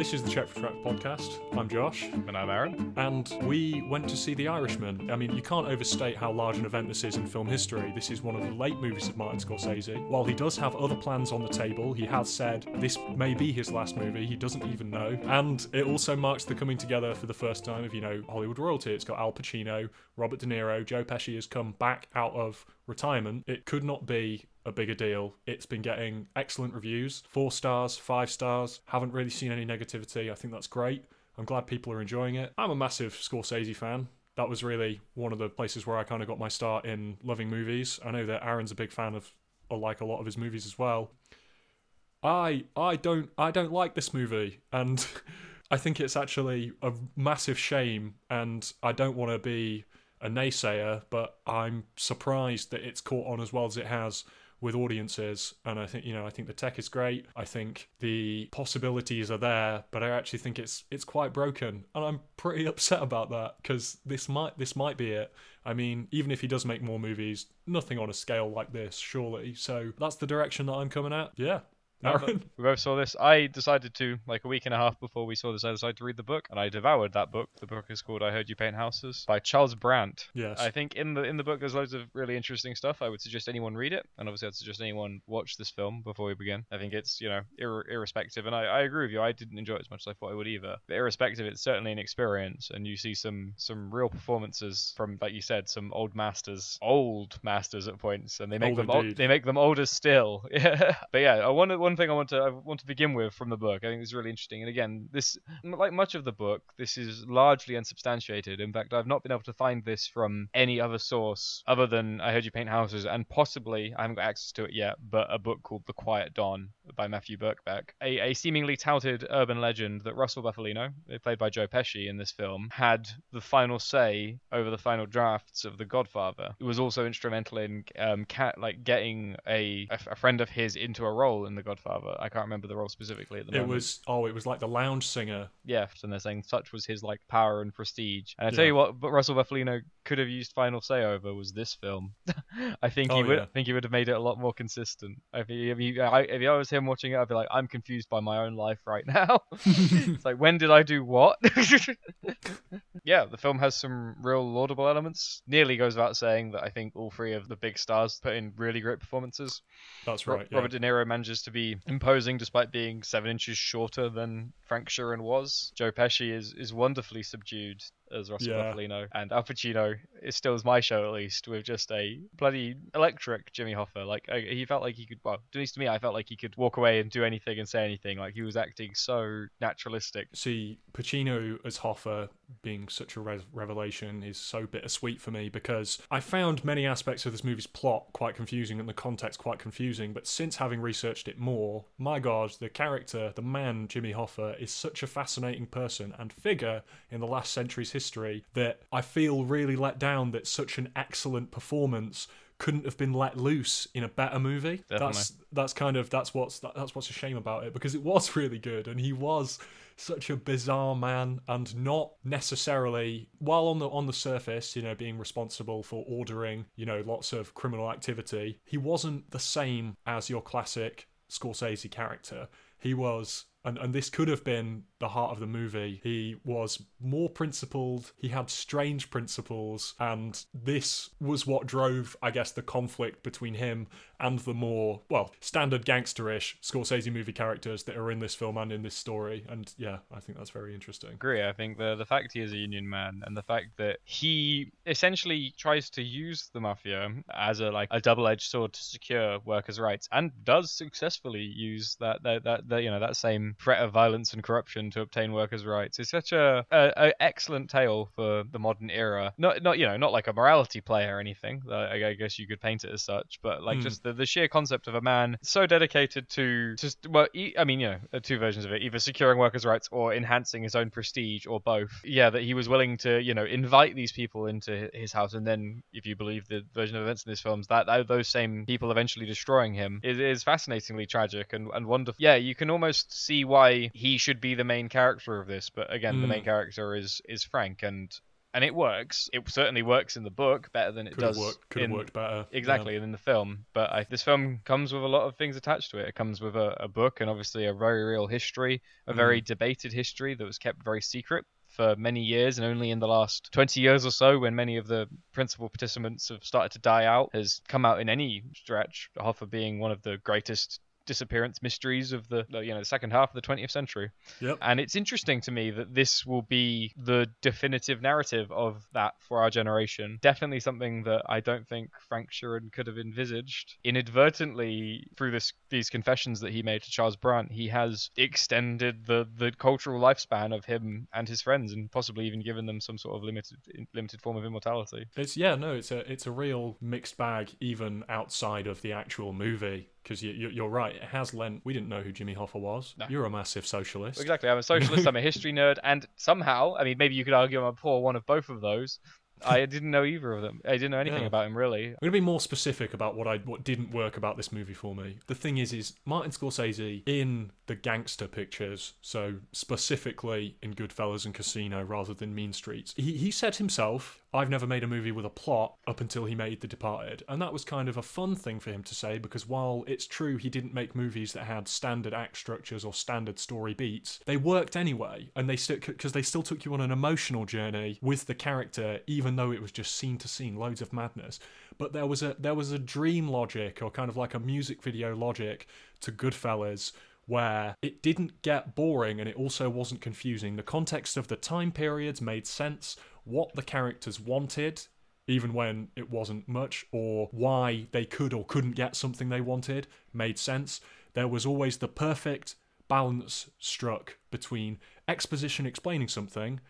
This is the Check for Track podcast. I'm Josh, And I'm Aaron. and we went to see The Irishman. I mean, you can't overstate how large an event this is in film history. This is one of the late movies of Martin Scorsese. While he does have other plans on the table, he has said this may be his last movie. He doesn't even know. And it also marks the coming together for the first time of, you know, Hollywood royalty. It's got Al Pacino, Robert De Niro, Joe Pesci has come back out of retirement. It could not be a bigger deal. It's been getting excellent reviews four stars, five stars. Haven't really seen any negativity. I think that's great. I'm glad people are enjoying it. I'm a massive Scorsese fan. That was really one of the places where I kind of got my start in loving movies. I know that Aaron's a big fan of, or like a lot of his movies as well. I I don't I don't like this movie, and I think it's actually a massive shame. And I don't want to be a naysayer, but I'm surprised that it's caught on as well as it has with audiences. And I think you know I think the tech is great. I think the possibilities are there, but I actually think it's it's quite broken, and I'm pretty upset about that because this might this might be it. I mean, even if he does make more movies, nothing on a scale like this, surely. So that's the direction that I'm coming at. Yeah. Aaron? we both saw this. I decided to, like a week and a half before we saw this, I decided to read the book, and I devoured that book. The book is called "I Heard You Paint Houses" by Charles Brandt. Yes. I think in the in the book there's loads of really interesting stuff. I would suggest anyone read it, and obviously I'd suggest anyone watch this film before we begin. I think it's you know ir- irrespective, and I, I agree with you. I didn't enjoy it as much as I thought I would either. But irrespective, it's certainly an experience, and you see some some real performances from, like you said, some old masters, old masters at points, and they make Old them old, they make them older still. Yeah. But yeah, uh, one one thing I want to I want to begin with from the book. I think is really interesting. And again, this like much of the book, this is largely unsubstantiated. In fact, I've not been able to find this from any other source other than I Heard You Paint Houses, and possibly I haven't got access to it yet, but a book called The Quiet Don by Matthew Birkbeck, a, a seemingly touted urban legend that Russell Bufalino, played by Joe Pesci in this film, had the final say over the final drafts of The Godfather. He was also instrumental in um, cat like getting a a friend of his into a role in The Godfather. I can't remember the role specifically at the It moment. was oh, it was like the lounge singer. Yeah, and they're saying such was his like power and prestige. And I tell Yeah. you what, but Russell Bufalino could have used final say over was this film. I think he Oh, would. yeah. I think he would have made it a lot more consistent. If he, if, he, I, if I was him watching it, I'd be like, I'm confused by my own life right now. it's like, when did I do what? yeah, the film has some real laudable elements. Nearly goes without saying that I think all three of the big stars put in really great performances. That's Ro- right. yeah. Robert De Niro manages to be imposing despite being seven inches shorter than Frank Sheeran was. Joe Pesci is, is wonderfully subdued as Russell Yeah. And Al Pacino is still as my show at least with just a bloody electric Jimmy Hoffa. Like I, he felt like he could. Well, at least to me, I felt like he could walk away and do anything and say anything. Like he was acting so naturalistic. See, Pacino as Hoffa being such a re- revelation is so bittersweet for me because I found many aspects of this movie's plot quite confusing and the context quite confusing. But since having researched it more, my God, the character, the man Jimmy Hoffa, is such a fascinating person and figure in the last century's history that I feel really let down that such an excellent performance couldn't have been let loose in a better movie. That's that's kind of that's what's that, that's what's a shame about it because it was really good and he was such a bizarre man and not necessarily while on the on the surface you know being responsible for ordering you know lots of criminal activity he wasn't the same as your classic Scorsese character he was and, and this could have been the heart of the movie. He was more principled, he had strange principles, and this was what drove, I guess, the conflict between him and the more, well, standard gangsterish Scorsese movie characters that are in this film and in this story. And yeah, I think that's very interesting. I agree. I think the the fact he is a union man and the fact that he essentially tries to use the mafia as a like a double-edged sword to secure workers' rights and does successfully use that that, that, that you know that same threat of violence and corruption to obtain workers' rights. It's such a, a, a excellent tale for the modern era. Not not you know not like a morality play or anything. I, I guess you could paint it as such, but like Hmm. just the, the sheer concept of a man so dedicated to just well, e- I mean you know uh, two versions of it, either securing workers' rights or enhancing his own prestige or both. Yeah, that he was willing to you know invite these people into his house, and then if you believe the version of events in this films, that, that those same people eventually destroying him is, is fascinatingly tragic and, and wonderful. Yeah, you can almost see why he should be the main character of this, but again, the Mm. main character is is Frank, and and it works. It certainly works in the book better than it Could have does worked, could have worked better. exactly in the film. But I, this film comes with a lot of things attached to it. It comes with a, a book and obviously a very real history, a very debated history that was kept very secret for many years, and only in the last 20 years or so, when many of the principal participants have started to die out, has come out in any stretch. Hoffa being one of the greatest disappearance mysteries of the you know the second half of the 20th century. Yep. and it's interesting to me that this will be the definitive narrative of that for our generation. Definitely something that i don't think frank Sheeran could have envisaged. Inadvertently through this these confessions that he made to charles brandt he has extended the the cultural lifespan of him and his friends and possibly even given them some sort of limited limited form of immortality. It's yeah, no, it's a it's a real mixed bag even outside of the actual movie because you, you're right. It has lent. We didn't know who Jimmy Hoffa was. No. You're a massive socialist. Exactly. I'm a socialist. I'm a history nerd, and somehow, I mean, maybe you could argue I'm a poor one of both of those. I didn't know either of them. I didn't know anything Yeah. about him really. I'm gonna be more specific about what I what didn't work about this movie for me. The thing is, is Martin Scorsese in the gangster pictures, so specifically in Goodfellas and Casino rather than Mean Streets, he he said himself, "I've never made a movie with a plot up until he made The Departed," and that was kind of a fun thing for him to say because while it's true he didn't make movies that had standard act structures or standard story beats, they worked anyway, and they still because they still took you on an emotional journey with the character, even though it was just scene to scene, loads of madness. But there was a there was a dream logic or kind of like a music video logic to Goodfellas where it didn't get boring and it also wasn't confusing. The context of the time periods made sense, what the characters wanted, even when it wasn't much, or why they could or couldn't get something they wanted, made sense. There was always the perfect balance struck between exposition explaining something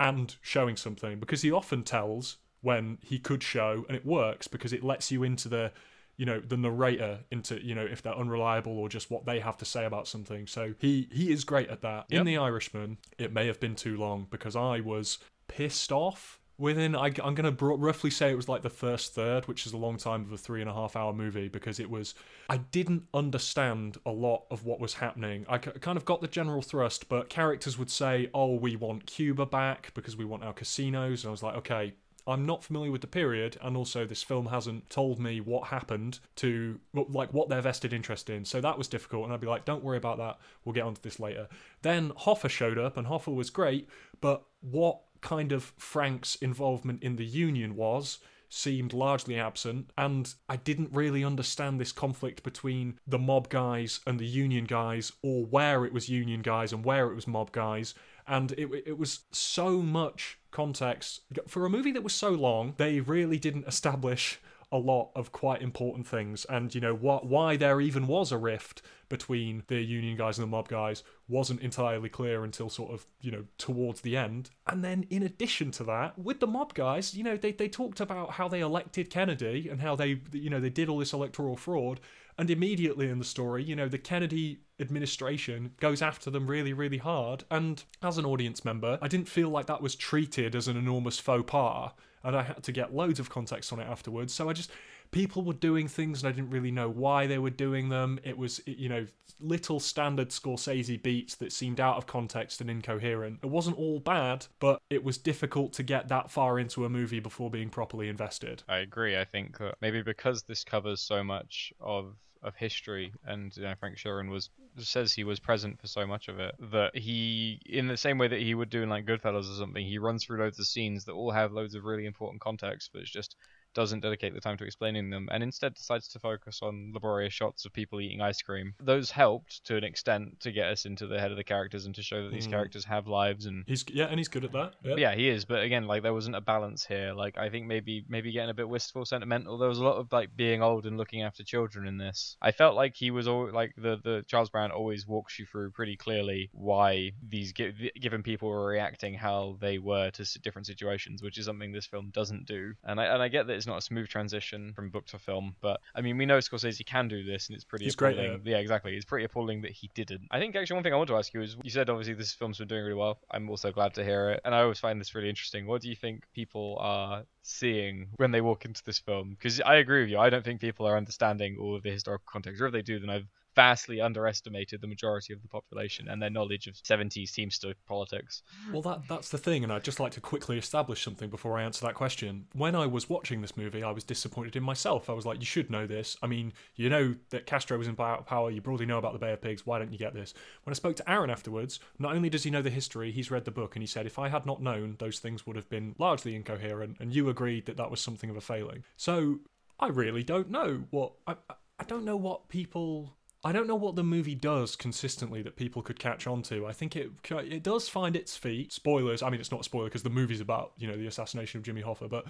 and showing something because he often tells when he could show and it works because it lets you into the you know the narrator into you know if they're unreliable or just what they have to say about something. So he he is great at that. In the irishman it may have been too long because i was pissed off within I, i'm going to roughly say it was like the first third which is a long time of a three and a half hour movie because it was i didn't understand a lot of what was happening i k- kind of got the general thrust but characters would say oh we want cuba back because we want our casinos and i was like okay I'm not familiar with the period, and also this film hasn't told me what happened to like what their vested interest in. So that was difficult, and I'd be like, "Don't worry about that. We'll get onto this later." Then Hoffa showed up, and Hoffa was great, but what kind of Frank's involvement in the union was seemed largely absent, and I didn't really understand this conflict between the mob guys and the union guys, or where it was union guys and where it was mob guys. And it, it was so much context. For a movie that was so long they really didn't establish a lot of quite important things and you know what why there even was a rift between the union guys and the mob guys wasn't entirely clear until sort of you know towards the end and then in addition to that with the mob guys you know they, they talked about how they elected kennedy and how they you know they did all this electoral fraud and immediately in the story, you know, the Kennedy administration goes after them really, really hard. And as an audience member, I didn't feel like that was treated as an enormous faux pas. And I had to get loads of context on it afterwards. So I just, people were doing things and I didn't really know why they were doing them. It was, you know, little standard Scorsese beats that seemed out of context and incoherent. It wasn't all bad, but it was difficult to get that far into a movie before being properly invested. I agree. I think that maybe because this covers so much of of history and you know, Frank Sheeran was says he was present for so much of it that he in the same way that he would do in like Goodfellas or something he runs through loads of scenes that all have loads of really important context but it's just doesn't dedicate the time to explaining them and instead decides to focus on laborious shots of people eating ice cream. Those helped to an extent to get us into the head of the characters and to show that these Mm. characters have lives and He's yeah, and he's good at that. Yeah. yeah, he is. But again, like there wasn't a balance here. Like I think maybe maybe getting a bit wistful, sentimental. There was a lot of like being old and looking after children in this. I felt like he was all like the the Charles Brandt always walks you through pretty clearly why these gi- given people were reacting how they were to different situations, which is something this film doesn't do. And I and I get that it's not a smooth transition from book to film, but I mean we know Scorsese can do this, and it's pretty He's great at appalling. yeah, exactly. It's pretty appalling that he didn't. I think actually one thing I want to ask you is you said obviously this film's been doing really well. I'm also glad to hear it, and I always find this really interesting. What do you think people are seeing when they walk into this film? Because I agree with you. I don't think people are understanding all of the historical context, or if they do, then I've vastly underestimated the majority of the population and their knowledge of 70s Teamster politics. Well, that that's the thing, and I'd just like to quickly establish something before I answer that question. When I was watching this movie, I was disappointed in myself. I was like, you should know this. I mean, you know that Castro was in power. You broadly know about the Bay of Pigs. Why don't you get this? When I spoke to Aaron afterwards, not only does he know the history, he's read the book, and he said, if I had not known, those things would have been largely incoherent, and you agreed that that was something of a failing. So I really don't know what I I don't know what people I don't know what the movie does consistently that people could catch on to. I think it it does find its feet. Spoilers. I mean, it's not a spoiler because the movie's about you know the assassination of Jimmy Hoffa, but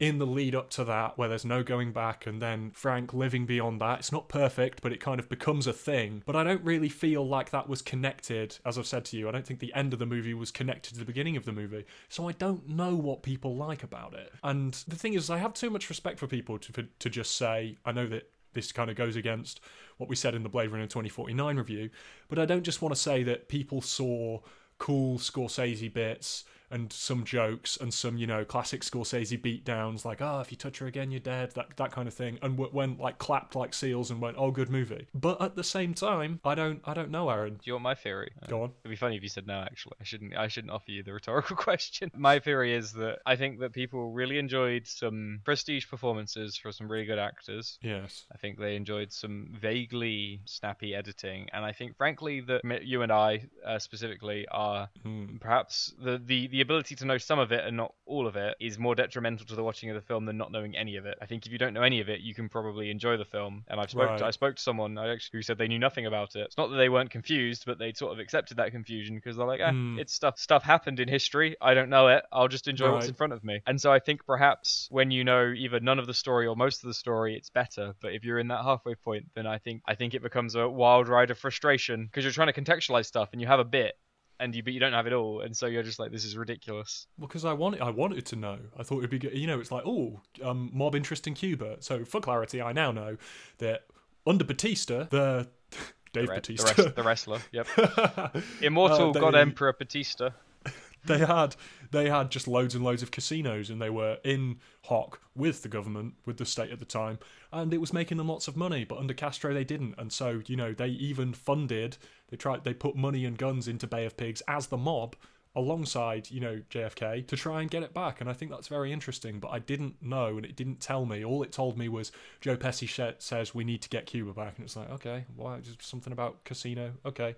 in the lead up to that, where there's no going back, and then Frank living beyond that, it's not perfect, but it kind of becomes a thing. But I don't really feel like that was connected. As I've said to you, I don't think the end of the movie was connected to the beginning of the movie. So I don't know what people like about it. And the thing is, I have too much respect for people to to just say, I know that this kind of goes against what we said in the Blade Runner 2049 review. But I don't just want to say that people saw cool Scorsese bits and some jokes and some you know classic Scorsese beatdowns like oh if you touch her again you're dead that that kind of thing and w- went like clapped like seals and went oh good movie but at the same time I don't I don't know Aaron Do you want my theory? go on It'd be funny if you said no. Actually, I shouldn't. I shouldn't offer you the rhetorical question. My theory is that I think that people really enjoyed some prestige performances for some really good actors. yes I think they enjoyed some vaguely snappy editing, and I think, frankly, that you and I uh, specifically are Hmm. perhaps the, the the ability to know some of it and not all of it is more detrimental to the watching of the film than not knowing any of it. I think if you don't know any of it, you can probably enjoy the film. And I've spoke Right. I spoke to someone I actually who said they knew nothing about it. It's not that they weren't confused, but they sort of accepted that confusion because they're like, ah, Hmm. it's stuff stuff happened in history. I don't know it. I'll just enjoy what's in front of me. And so I think perhaps when you know either none of the story or most of the story, it's better. But if you're in that halfway point, then I think I think it becomes a wild ride of frustration because you're trying to contextualize stuff and you have a bit and you but you don't have it all, and so you're just like, this is ridiculous. Well, because I wanted, I wanted to know. I thought it'd be good. You know, it's like, oh, um, mob interest in Cuba. So for clarity, I now know that under Batista, the Dave The, the, Batista, rest, the wrestler. Yep. Immortal Uh, they- God Emperor Batista. they had they had just loads and loads of casinos, and they were in hock with the government, with the state at the time, and it was making them lots of money. But under Castro, they didn't, and so you know they even funded. They tried. They put money and guns into Bay of Pigs as the mob alongside you know JFK to try and get it back and I think that's very interesting but I didn't know and it didn't tell me all it told me was Joe Pesci sh- says we need to get Cuba back and it's like okay why just something about casino okay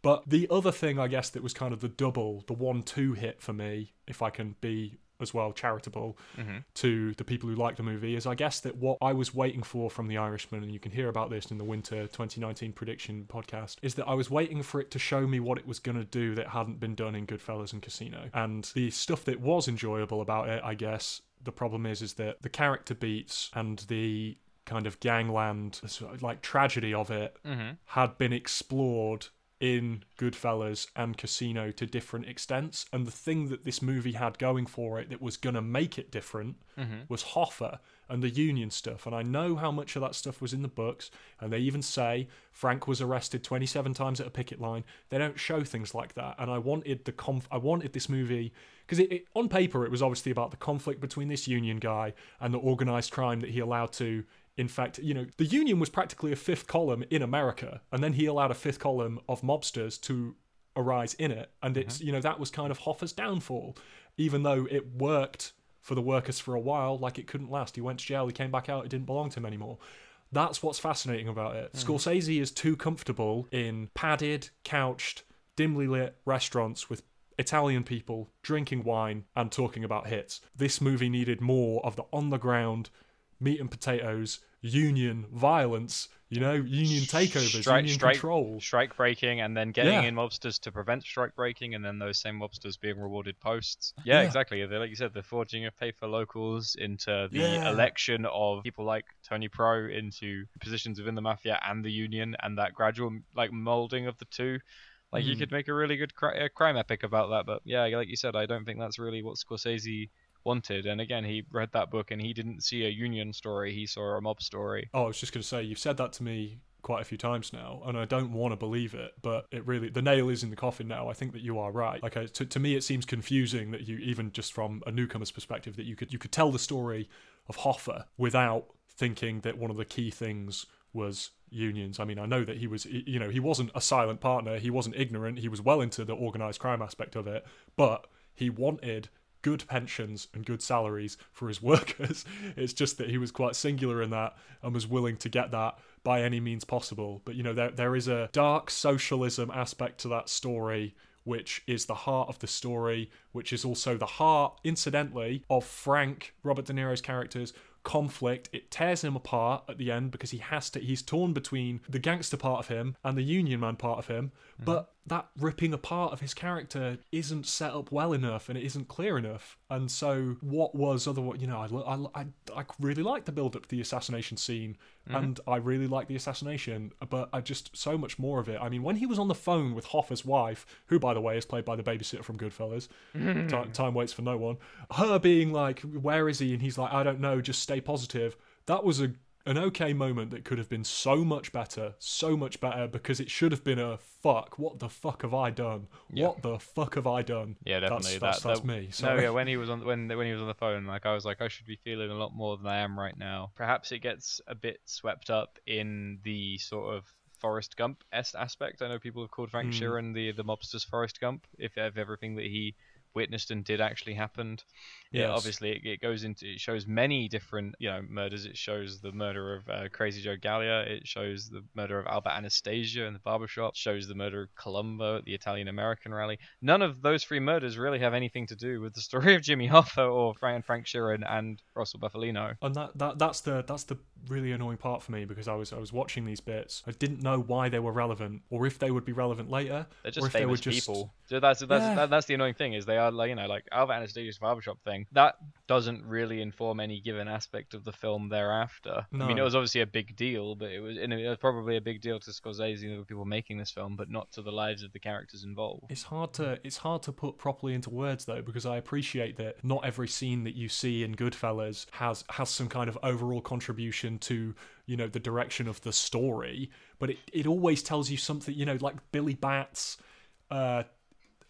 but the other thing I guess that was kind of the double the one two hit for me if I can be as well charitable mm-hmm. to the people who like the movie is I guess that what I was waiting for from The Irishman, and you can hear about this in the winter 2019 prediction podcast, is that I was waiting for it to show me what it was going to do that hadn't been done in Goodfellas and Casino. And the stuff that was enjoyable about it, I guess, the problem is, is that the character beats and the kind of gangland, like tragedy of it, mm-hmm. had been explored in Goodfellas and Casino to different extents. And the thing that this movie had going for it that was going to make it different mm-hmm. was Hoffa and the Union stuff. And I know how much of that stuff was in the books. And they even say Frank was arrested 27 times at a picket line. They don't show things like that. And I wanted the conf- I wanted this movie because it, it, on paper it was obviously about the conflict between this Union guy and the organized crime that he allowed to in fact, you know, the Union was practically a fifth column in America, and then he allowed a fifth column of mobsters to arise in it. And it's, mm-hmm. you know, that was kind of Hoffa's downfall, even though it worked for the workers for a while, like it couldn't last. He went to jail, he came back out, it didn't belong to him anymore. That's what's fascinating about it. Mm. Scorsese is too comfortable in padded, couched, dimly lit restaurants with Italian people drinking wine and talking about hits. This movie needed more of the on the ground meat and potatoes, union violence, you know, union takeovers, strike, union strike, control. strike breaking, and then getting Yeah. in mobsters to prevent strike breaking, and then those same mobsters being rewarded posts. Yeah, Yeah. exactly. They're, like you said, the forging of paper locals into the Yeah. election of people like Tony Pro into positions within the mafia and the union, and that gradual like molding of the two. Like you Mm. could make a really good cri- crime epic about that, but yeah, like you said, I don't think that's really what Scorsese wanted. And again, he read that book and he didn't see a union story; he saw a mob story. Oh, I was just going to say, you've said that to me quite a few times now, and I don't want to believe it, but it really, the nail is in the coffin now. I think that you are right. Like, I, to, to me, it seems confusing that you, even just from a newcomer's perspective, that you could you could tell the story of Hoffa without thinking that one of the key things was unions. I mean, I know that he was, you know, he wasn't a silent partner. He wasn't ignorant. He was well into the organized crime aspect of it, but he wanted good pensions and good salaries for his workers. It's just that he was quite singular in that and was willing to get that by any means possible. But you know, there there is a dark socialism aspect to that story which is the heart of the story, which is also the heart, incidentally, of Frank, Robert De Niro's character's conflict. It tears him apart at the end because he has to, he's torn between the gangster part of him and the Union Man part of him. Mm-hmm. But that ripping apart of his character isn't set up well enough and it isn't clear enough. And so, what was other, you know, I, I, I, I really like the build up to the assassination scene mm-hmm. and I really like the assassination, but I just so much more of it. I mean, when he was on the phone with Hoffa's wife, who, by the way, is played by the babysitter from Goodfellas, time, time waits for no one, her being like, Where is he? And he's like, I don't know, just stay positive. That was a an okay moment that could have been so much better, so much better because it should have been a fuck. What the fuck have I done? Yeah. What the fuck have I done? Yeah, definitely. That's, that's, that, that's me. So. No, yeah. When he was on when when he was on the phone, like I was like, I should be feeling a lot more than I am right now. Perhaps it gets a bit swept up in the sort of Forrest Gump aspect. I know people have called Frank mm. Sheeran the the mobster's Forrest Gump. If, if everything that he witnessed and did actually happened. Yeah, obviously it, it, goes into it shows many different you know murders. It shows the murder of uh, Crazy Joe Gallo. It shows the murder of Albert Anastasia in the barbershop. It shows the murder of Colombo at the Italian American rally. None of those three murders really have anything to do with the story of Jimmy Hoffa or Frank, Frank Sheeran and Russell Bufalino. And that, that that's the that's the really annoying part for me because I was I was watching these bits. I didn't know why they were relevant or if they would be relevant later. They're just famous just... people. So that's that's yeah. that, that's the annoying thing is they are like you know like Albert Anastasia's barbershop thing. That doesn't really inform any given aspect of the film thereafter. No. I mean, it was obviously a big deal, but it was, it was probably a big deal to Scorsese and the people making this film, but not to the lives of the characters involved. It's hard to it's hard to put properly into words though, because I appreciate that not every scene that you see in Goodfellas has has some kind of overall contribution to you know the direction of the story, but it it always tells you something. You know, like Billy Batts. Uh,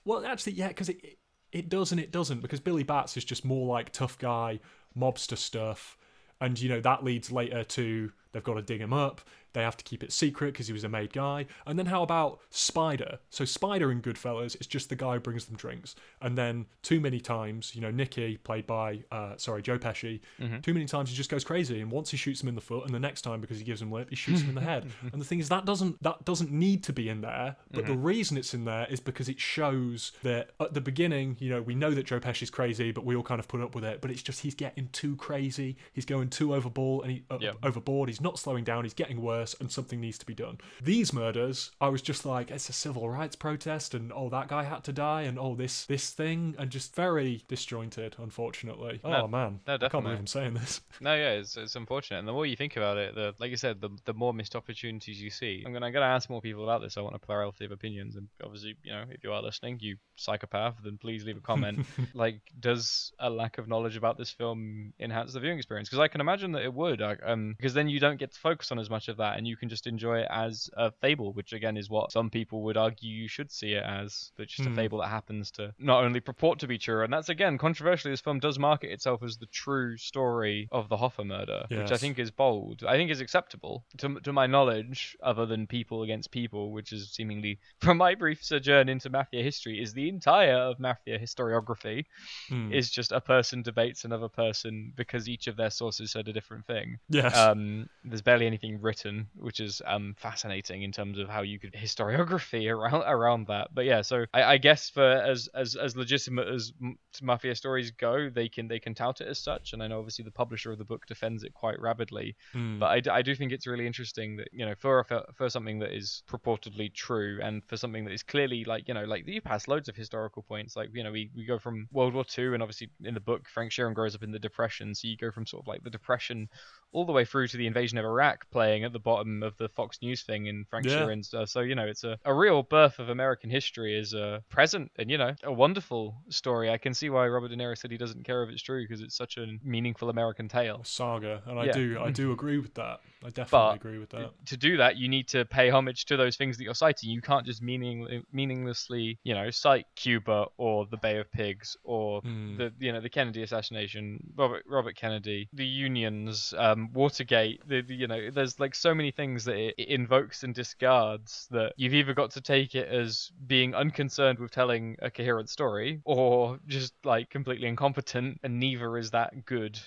well, actually, yeah, because it it does and it doesn't because Billy Batts is just more like tough guy mobster stuff, and you know that leads later to they've got to dig him up. They have to keep it secret because he was a made guy. And then how about Spider? So Spider in Goodfellas is just the guy who brings them drinks. And then too many times, you know, Nicky, played by, uh, sorry, Joe Pesci, mm-hmm. too many times he just goes crazy. And once he shoots him in the foot, and the next time because he gives him lip, he shoots him in the head. And the thing is that doesn't that doesn't need to be in there. But mm-hmm. the reason it's in there is because it shows that at the beginning, you know, we know that Joe Pesci's crazy, but we all kind of put up with it. But it's just he's getting too crazy. He's going too overboard, and he uh, yep. overboard. He's not slowing down. He's getting worse, and something needs to be done. These murders, I was just like, it's a civil rights protest, and oh, that guy had to die, and oh, this this thing, and just very disjointed, unfortunately. No, oh man, no, definitely. I can't believe I'm saying this. No, yeah, it's, it's unfortunate, and the more you think about it, the like you said, the the more missed opportunities you see. I'm gonna I'm gonna ask more people about this. I want a plurality of opinions, and obviously, you know, if you are listening, you psychopath, then please leave a comment. like, does a lack of knowledge about this film enhance the viewing experience? Because I can imagine that it would, um, because then you don't get to focus on as much of that, and you can just enjoy enjoy it as a fable, which again is what some people would argue you should see it as, but just mm. a hmm. fable that happens to not only purport to be true, and that's again controversially. This film does market itself as the true story of the Hoffa murder, yes. which I think is bold. I think is acceptable to to my knowledge, other than People Against People, which is seemingly from my brief sojourn into mafia history, is the entire of mafia historiography mm. is just a person debates another person because each of their sources said a different thing. Yes. Um, there's barely anything written, which is um, fascinating in terms of how you could historiography around around that. But yeah, so I, I guess for as as as legitimate as mafia stories go, they can they can tout it as such. And I know obviously the publisher of the book defends it quite rapidly. Mm. But I, I do think it's really interesting that you know for for, for something that is purportedly true and for something that is clearly like you know like you pass loads of historical points. Like you know we we go from World War Two and obviously in the book Frank Sheeran grows up in the Depression, so you go from sort of like the Depression all the way through to the invasion of Iraq playing at the bottom of the Fox News thing in Frank yeah. Sheeran's. Uh, so you know, it's a, a real birth of American history is uh, present, and you know, a wonderful story. I can see why Robert De Niro said he doesn't care if it's true because it's such a meaningful American tale. Saga, and I do, I do agree with that. I definitely but agree with that. To do that, you need to pay homage to those things that you're citing. You can't just meaning, meaninglessly, you know, cite Cuba or the Bay of Pigs or mm. the, you know, the Kennedy assassination, Robert Robert Kennedy, the unions. Um, Watergate, the, the- you know, there's like so many things that it, it invokes and discards that you've either got to take it as being unconcerned with telling a coherent story, or just like completely incompetent, and neither is that good.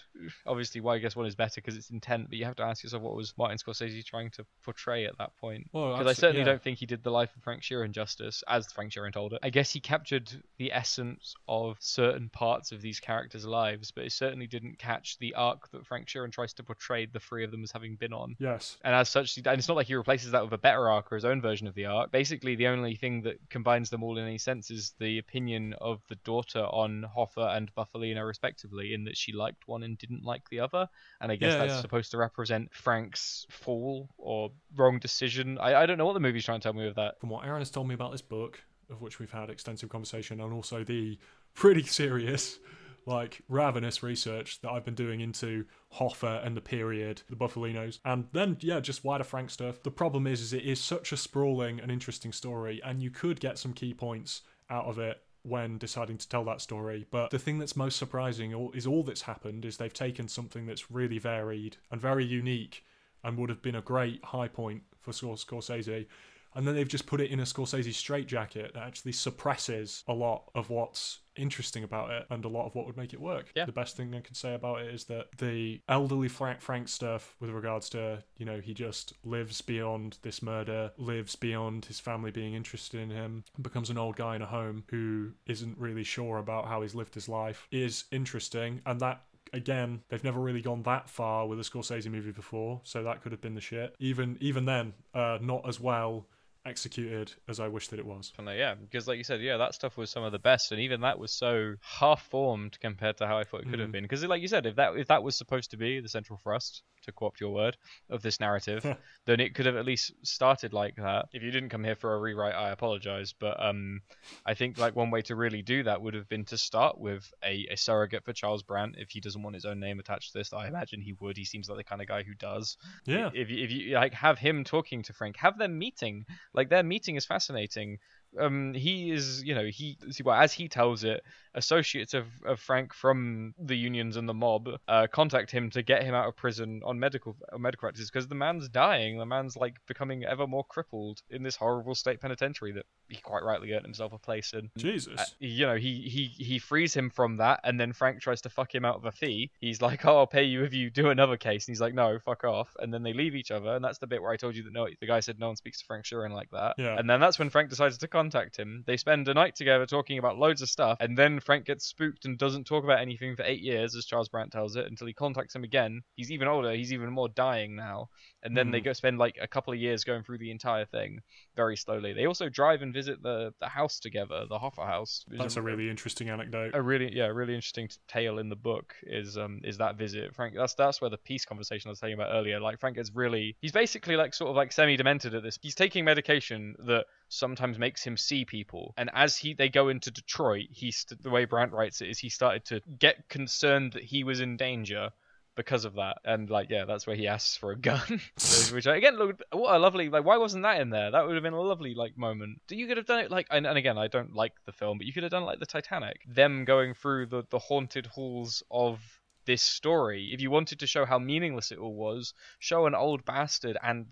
Obviously, why I guess one is better because it's intent, but you have to ask yourself what was Martin Scorsese trying to portray at that point. Well, Because I certainly yeah. don't think he did the life of Frank Sheeran justice, as Frank Sheeran told it. I guess he captured the essence of certain parts of these characters' lives, but it certainly didn't catch the arc that Frank Sheeran tries to portray the three of them as having been on. Yes. And as such, and it's not like he replaces that with a better arc or his own version of the arc. Basically, the only thing that combines them all in any sense is the opinion of the daughter on Hoffa and Bufalino, respectively, in that she liked one and didn't like the other. And I guess Yeah, that's yeah. supposed to represent Frank's fall or wrong decision. I, I don't know what the movie's trying to tell me with that. From what Aaron has told me about this book, of which we've had extensive conversation, and also the pretty serious, like ravenous research that I've been doing into Hoffa and the period, the Bufalinos, and then yeah, just wider Frank stuff. The problem is, is it is such a sprawling and interesting story, and you could get some key points out of it when deciding to tell that story. But the thing that's most surprising is all that's happened is they've taken something that's really varied and very unique and would have been a great high point for Scor- Scorsese. And then they've just put it in a Scorsese straitjacket that actually suppresses a lot of what's interesting about it and a lot of what would make it work. Yeah. The best thing I can say about it is that the elderly Frank Frank stuff with regards to, you know, he just lives beyond this murder, lives beyond his family being interested in him, becomes an old guy in a home who isn't really sure about how he's lived his life is interesting and that again, they've never really gone that far with a Scorsese movie before, so that could have been the shit. Even even then, uh, not as well executed as I wish that it was. And, uh, yeah, because like you said, yeah, that stuff was some of the best, and even that was so half formed compared to how I thought it could have Mm. been. Because like you said, if that if that was supposed to be the central thrust, to co-opt your word, of this narrative, then it could have at least started like that. If you didn't come here for a rewrite, I apologize, but um, I think like one way to really do that would have been to start with a, a surrogate for Charles Brandt if he doesn't want his own name attached to this. I imagine he would. He seems like the kind of guy who does Yeah. if you, if you like have him talking to Frank, have them meeting. Like their meeting is fascinating. Um, he is, you know, he see well as he tells it, associates of, of Frank from the unions and the mob uh, contact him to get him out of prison on medical on medical practices because the man's dying. The man's like becoming ever more crippled in this horrible state penitentiary that he quite rightly earned himself a place in. Jesus. Uh, you know, he, he he frees him from that, and then Frank tries to fuck him out of a fee. He's like, "Oh, I'll pay you if you do another case," and he's like, "No, fuck off." And then they leave each other, and that's the bit where I told you that no, the guy said no one speaks to Frank Sheeran like that. Yeah. And then that's when Frank decides to contact him. They spend a night together talking about loads of stuff, and then Frank gets spooked and doesn't talk about anything for eight years, as Charles Brandt tells it, until he contacts him again. He's even older. He's even more dying now. And then they Mhm. go spend like a couple of years going through the entire thing very slowly. They also drive and visit the the house together, the Hoffa house. That's a really interesting anecdote. a really yeah really interesting t- tale in the book is um is that visit frank that's that's where the peace conversation i was telling you about earlier like frank is really he's basically like sort of like semi demented at this he's taking medication that sometimes makes him see people. And as he they go into detroit he st- the way brandt writes it is he started to get concerned that he was in danger because of that. And like yeah that's where he asks for a gun. Which again look what a lovely like why wasn't that in there? That would have been a lovely like moment. You could have done it like and, and again i don't like the film but you could have done like the titanic. Them going through the the haunted halls of this story. If you wanted to show how meaningless it all was show an old bastard and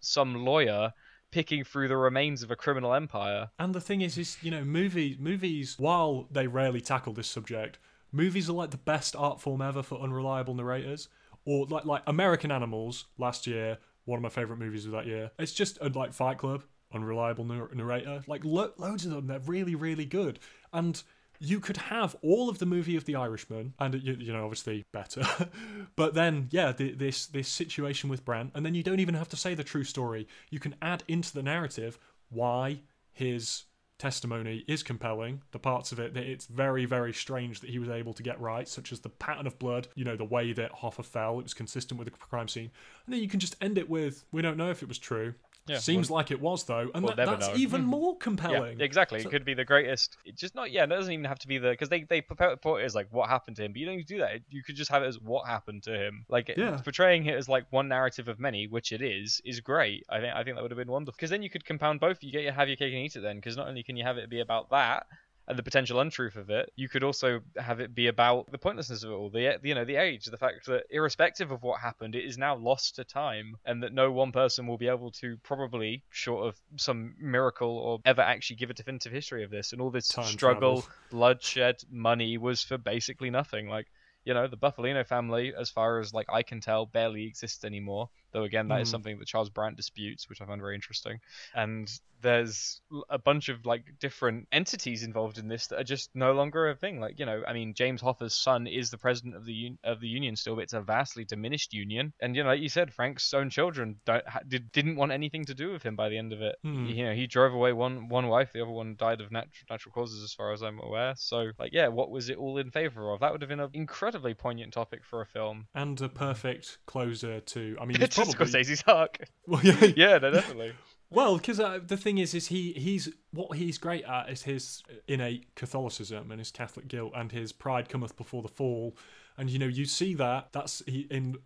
some lawyer picking through the remains of a criminal empire And the thing is, is you know, movies, movies, while they rarely tackle this subject, movies are like the best art form ever for unreliable narrators. Or like like American Animals last year, one of my favorite movies of that year. It's just like Fight Club, unreliable narrator. Like lo- loads of them, they're really really good. And you could have all of the movie of The Irishman, and you, you know obviously better, but then yeah, the, this this situation with Brandt, and then you don't even have to say the true story. You can add into the narrative why his testimony is compelling. The parts of it that it's very, very strange that he was able to get right, such as the pattern of blood, you know, the way that Hoffa fell, it was consistent with the crime scene. And then you can just end it with, we don't know if it was true. Yeah, Seems like it was though, and we'll that, that's know. even hmm. more Yeah, compelling. exactly. So- it could be the greatest. It just not. Yeah, it doesn't even have to be the because they they purport it as like what happened to him, but you don't need to do that. You could just have it as what happened to him. Like it- Yeah. portraying it as like one narrative of many, which it is, is great. I think I think that would have been wonderful because then you could compound both. You get your have your cake and eat it then because not only can you have it be about that. And the potential untruth of it. You could also have it be about the pointlessness of it all, the you know the age, the fact that irrespective of what happened, it is now lost to time, and that no one person will be able to probably, short of some miracle, or ever actually give a definitive history of this. And all this Time struggle, bloodshed, money was for basically nothing. Like you know, the Bufalino family, as far as like I can tell, barely exists anymore. Though again, that is Mhm. something that Charles Brandt disputes, which I find very interesting. And there's a bunch of like different entities involved in this that are just no longer a thing. Like you know, I mean, James Hoffa's son is the president of the un- of the union still, but it's a vastly diminished union. And you know, like you said, Frank's own children don't ha- did, didn't want anything to do with him by the end of it. Hmm. You know, he drove away one one wife, the other one died of nat- natural causes, as far as I'm aware. So like, yeah, what was it all in favor of? That would have been an incredibly poignant topic for a film. and a perfect closer to. I mean, It's probably. Scorsese's arc. Well, yeah, Yeah, no, definitely. Well, because uh, the thing is, is he he's what he's great at is his innate Catholicism and his Catholic guilt and his pride cometh before the fall, and you know you see that that's he, in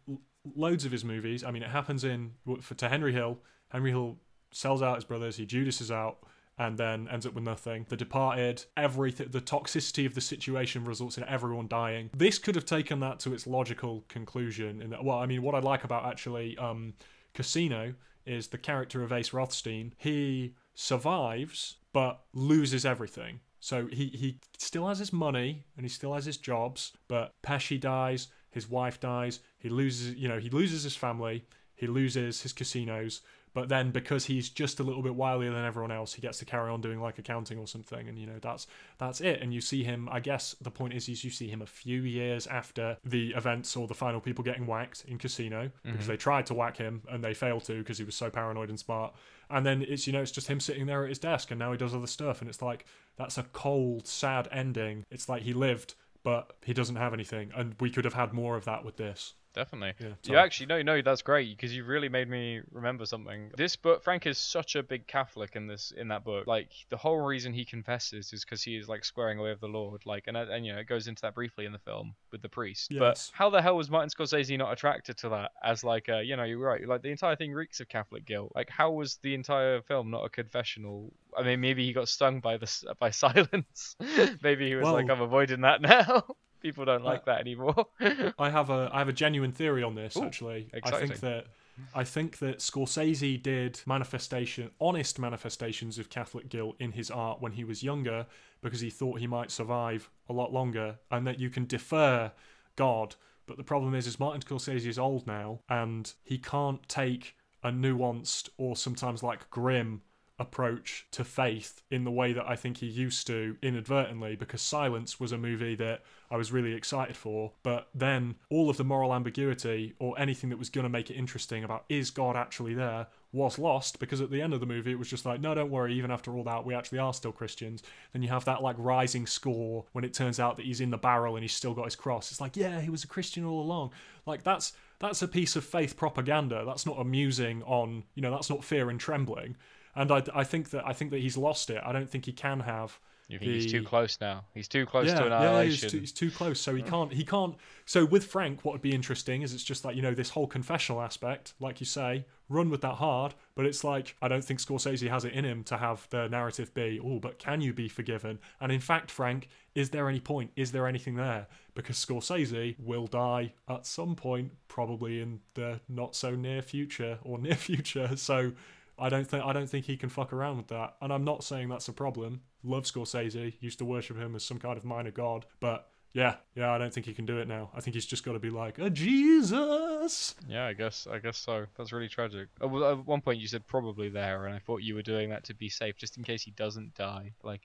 loads of his movies. I mean, it happens in for to Henry Hill. Henry Hill sells out his brothers. He Judases out. And then ends up with nothing. The Departed, everything, the toxicity of the situation results in everyone dying. This could have taken that to its logical conclusion. In that, well, I mean, what I like about actually um, Casino is the character of Ace Rothstein. He survives but loses everything. So he, he still has his money and he still has his jobs, but Pesci dies, his wife dies, he loses you know, he loses his family, he loses his casinos, but then because he's just a little bit wilier than everyone else, he gets to carry on doing like accounting or something, and you know that's that's it. And you see him. I guess the point is, is you see him a few years after the events or the final people getting whacked in Casino because mm-hmm. they tried to whack him and they failed to because he was so paranoid and smart. And then it's you know it's just him sitting there at his desk, and now he does other stuff, and it's like that's a cold, sad ending. It's like he lived. But he doesn't have anything, and we could have had more of that with this. Definitely. Yeah, You actually no no that's great because you really made me remember something. This book Frank is such a big Catholic in this in that book. Like the whole reason he confesses is because he is like squaring away with the Lord. Like and uh, and you know it goes into that briefly in the film with the priest. Yes. But how the hell was Martin Scorsese not attracted to that as like a you know you're right like the entire thing reeks of Catholic guilt. Like how was the entire film not a confessional? I mean maybe he got stung by this by silence. maybe he was like I'm avoiding that now. People don't Uh, like that anymore. I have a I have a genuine theory on this Ooh, actually. I think that I think that Scorsese did manifestation honest manifestations of Catholic guilt in his art when he was younger because he thought he might survive a lot longer and that you can defer God. But the problem is is Martin Scorsese is old now and he can't take a nuanced or sometimes like grim approach to faith in the way that I think he used to inadvertently because Silence was a movie that I was really excited for, but then all of the moral ambiguity or anything that was going to make it interesting about is God actually there was lost because at the end of the movie it was just like no don't worry even after all that we actually are still Christians. Then you have that like rising score when it turns out that he's in the barrel and he's still got his cross. It's like yeah he was a Christian all along. Like that's that's a piece of faith propaganda. That's not amusing on you know that's not fear and trembling and I, I think that I think that he's lost it. I don't think he can have. You think he's too close now? He's too close yeah, to yeah, annihilation. he's too, he's too close. So he can't. He can't. So with Frank, what would be interesting is it's just like you know this whole confessional aspect, like you say, run with that hard. But it's like I don't think Scorsese has it in him to have the narrative be, oh, but can you be forgiven? And in fact, Frank, is there any point? Is there anything there? Because Scorsese will die at some point, probably in the not so near future or near future. So I don't think I don't think he can fuck around with that. And I'm not saying that's a problem. Love Scorsese, used to worship him as some kind of minor god, but yeah, yeah, I don't think he can do it now. I think he's just got to be like a Jesus. Yeah, I guess I guess so. That's really tragic. Oh, at one point you said probably there, and I thought you were doing that to be safe, just in case he doesn't die. Like,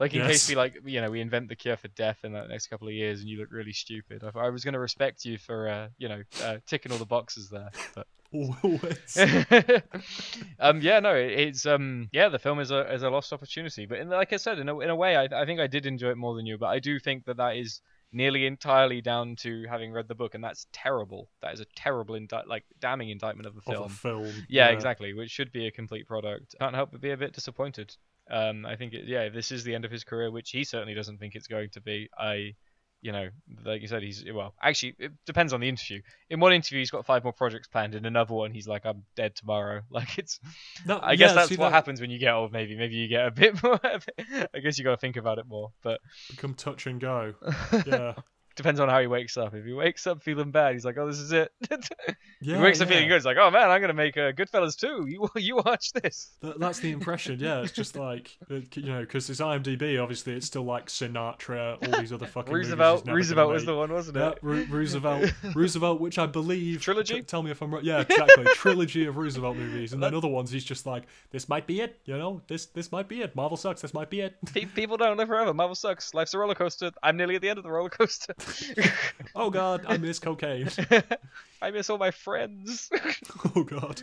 like in Yes. case we like you know we invent the cure for death in the next couple of years, and you look really stupid. I, I was going to respect you for uh, you know uh, ticking all the boxes there, but. Always. um yeah no it's um yeah the film is a is a lost opportunity but in, like i said in a, in a way I, I think i did enjoy it more than you but i do think that that is nearly entirely down to having read the book and that's terrible that is a terrible indi- like damning indictment of the film. of film film. yeah, exactly which should be a complete product can't help but be a bit disappointed um i think it, yeah if this is the end of his career which he certainly doesn't think it's going to be i you know, like you said, he's well. Actually, it depends on the interview. In one interview, he's got five more projects planned. In another one, he's like, "I'm dead tomorrow." Like it's. No, I guess that's what that- happens when you get old. Maybe, maybe you get a bit more. I guess you got to think about it more. But Become touch and go. Yeah. Depends on how he wakes up. If he wakes up feeling bad, he's like, "Oh, this is it." Yeah, he wakes up feeling good. He's like, "Oh man, I'm gonna make uh, Goodfellas too. You you watch this." That, that's the impression, yeah. It's just like, you know, because it's IMDb, obviously, it's still like Sinatra, all these other fucking movies Roosevelt, Roosevelt was the one, wasn't Yeah, it? Ro- Roosevelt, Roosevelt, which I believe Trilogy? t- tell me if I'm right. Yeah, exactly. Trilogy of Roosevelt movies, and then other ones. He's just like, this might be it. You know, this this might be it. Marvel sucks. This might be it. People don't live forever. Marvel sucks. Life's a roller coaster. I'm nearly at the end of the roller coaster. Oh God, I miss cocaine. I miss all my friends. Oh God.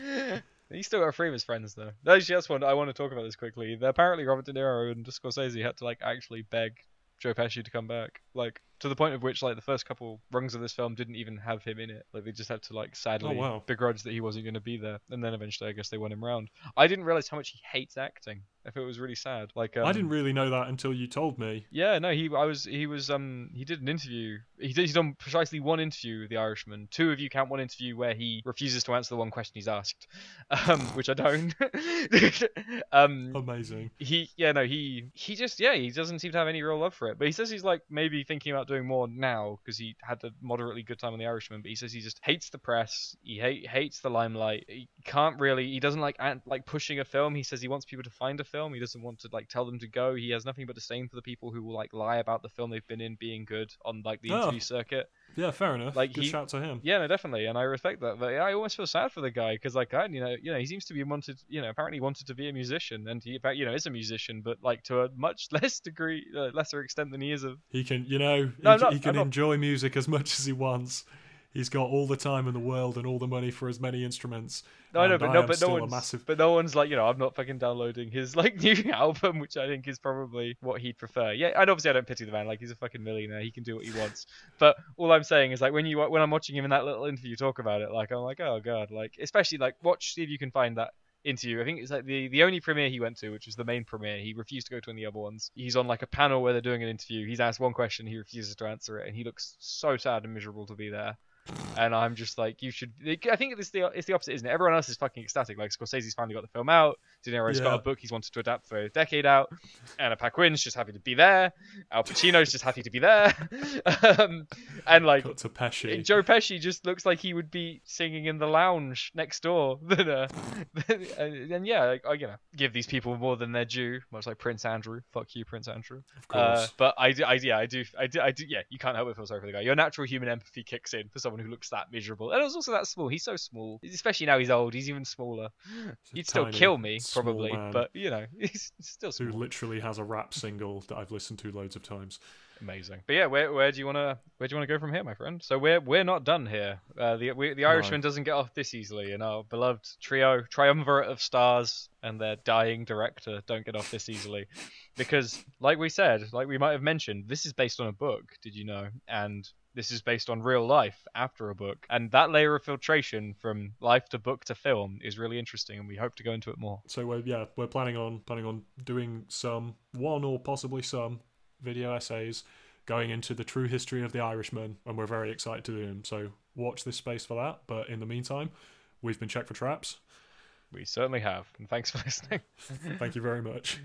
He's still got three of his friends though. That's one I want to talk about this quickly. Apparently, Robert De Niro and Scorsese had to like actually beg Joe Pesci to come back, like to the point of which like the first couple rungs of this film didn't even have him in it. Like they just had to like sadly Oh, wow. begrudge that he wasn't going to be there, and then eventually I guess they won him round. I didn't realize how much he hates acting. If it was really sad. Like um, I didn't really know that until you told me. Yeah, no, he I was he was um he did an interview. He did, he's done precisely one interview with the Irishman. Two of you count one interview where he refuses to answer the one question he's asked, um, which I don't. um, Amazing. he yeah no he he just yeah he doesn't seem to have any real love for it. But he says he's like maybe thinking about doing more now because he had a moderately good time on the Irishman. But he says he just hates the press. He hate, hates the limelight. He can't really. He doesn't like like pushing a film. He says he wants people to find a film. He doesn't want to like tell them to go. He has nothing but disdain for the people who will like lie about the film they've been in being good on like the Oh. interview circuit. Yeah, fair enough. Like, Good he- shout to him. Yeah, no, definitely, and I respect that. But I almost feel sad for the guy because, like, I, you know, you know, he seems to be wanted, you know, apparently wanted to be a musician, and he, you know, is a musician, but like to a much less degree, uh, lesser extent than he is a. He can, you know, he, No, I'm not- he can I'm not- enjoy music as much as he wants. He's got all the time in the world and all the money for as many instruments. No, I know, and but I no, but no one's, massive. but no one's like, you know, I'm not fucking downloading his like new album, which I think is probably what he'd prefer. Yeah, and obviously I don't pity the man, like he's a fucking millionaire, he can do what he wants. But all I'm saying is like when you when I'm watching him in that little interview talk about it, like I'm like, oh god, like especially like watch see if you can find that interview. I think it's like the the only premiere he went to, which was the main premiere. He refused to go to any other ones. He's on like a panel where they're doing an interview. He's asked one question, he refuses to answer it, and he looks so sad and miserable to be there. And I'm just like, you should. I think it's the it's the opposite, isn't it? Everyone else is fucking ecstatic. Like Scorsese's finally got the film out. De Niro's got a book he's wanted to adapt for a decade out. Anna Paquin's just happy to be there. Al Pacino's just happy to be there. um, and like Cut to Pesci. Joe Pesci just looks like he would be singing in the lounge next door. Than, uh, and, and yeah, like, I, you know, give these people more than they're due, much like Prince Andrew. Fuck you, Prince Andrew. of Uh, course. but I, do, I, yeah, I do, I do, I do, yeah. You can't help but feel sorry for the guy. Your natural human empathy kicks in for someone who looks that miserable, and it was also that small. He's so small, especially now he's old. He's even smaller. He's He'd still tiny, kill me probably, but you know, he's still who small. literally has a rap single that I've listened to loads of times. Amazing. But yeah, where where do you wanna where do you wanna go from here, my friend? So we're we're not done here. Uh, the we, the Irishman doesn't get off this easily, and our beloved trio triumvirate of stars and their dying director don't get off this easily, because like we said, like we might have mentioned, this is based on a book. Did you know? And this is based on real life after a book, and that layer of filtration from life to book to film is really interesting, and we hope to go into it more. So we're yeah we're planning on planning on doing some one or possibly some video essays going into the true history of the Irishman, and we're very excited to do them. So watch this space for that. But in the meantime, we've been checked for traps. We certainly have, and thanks for listening. Thank you very much.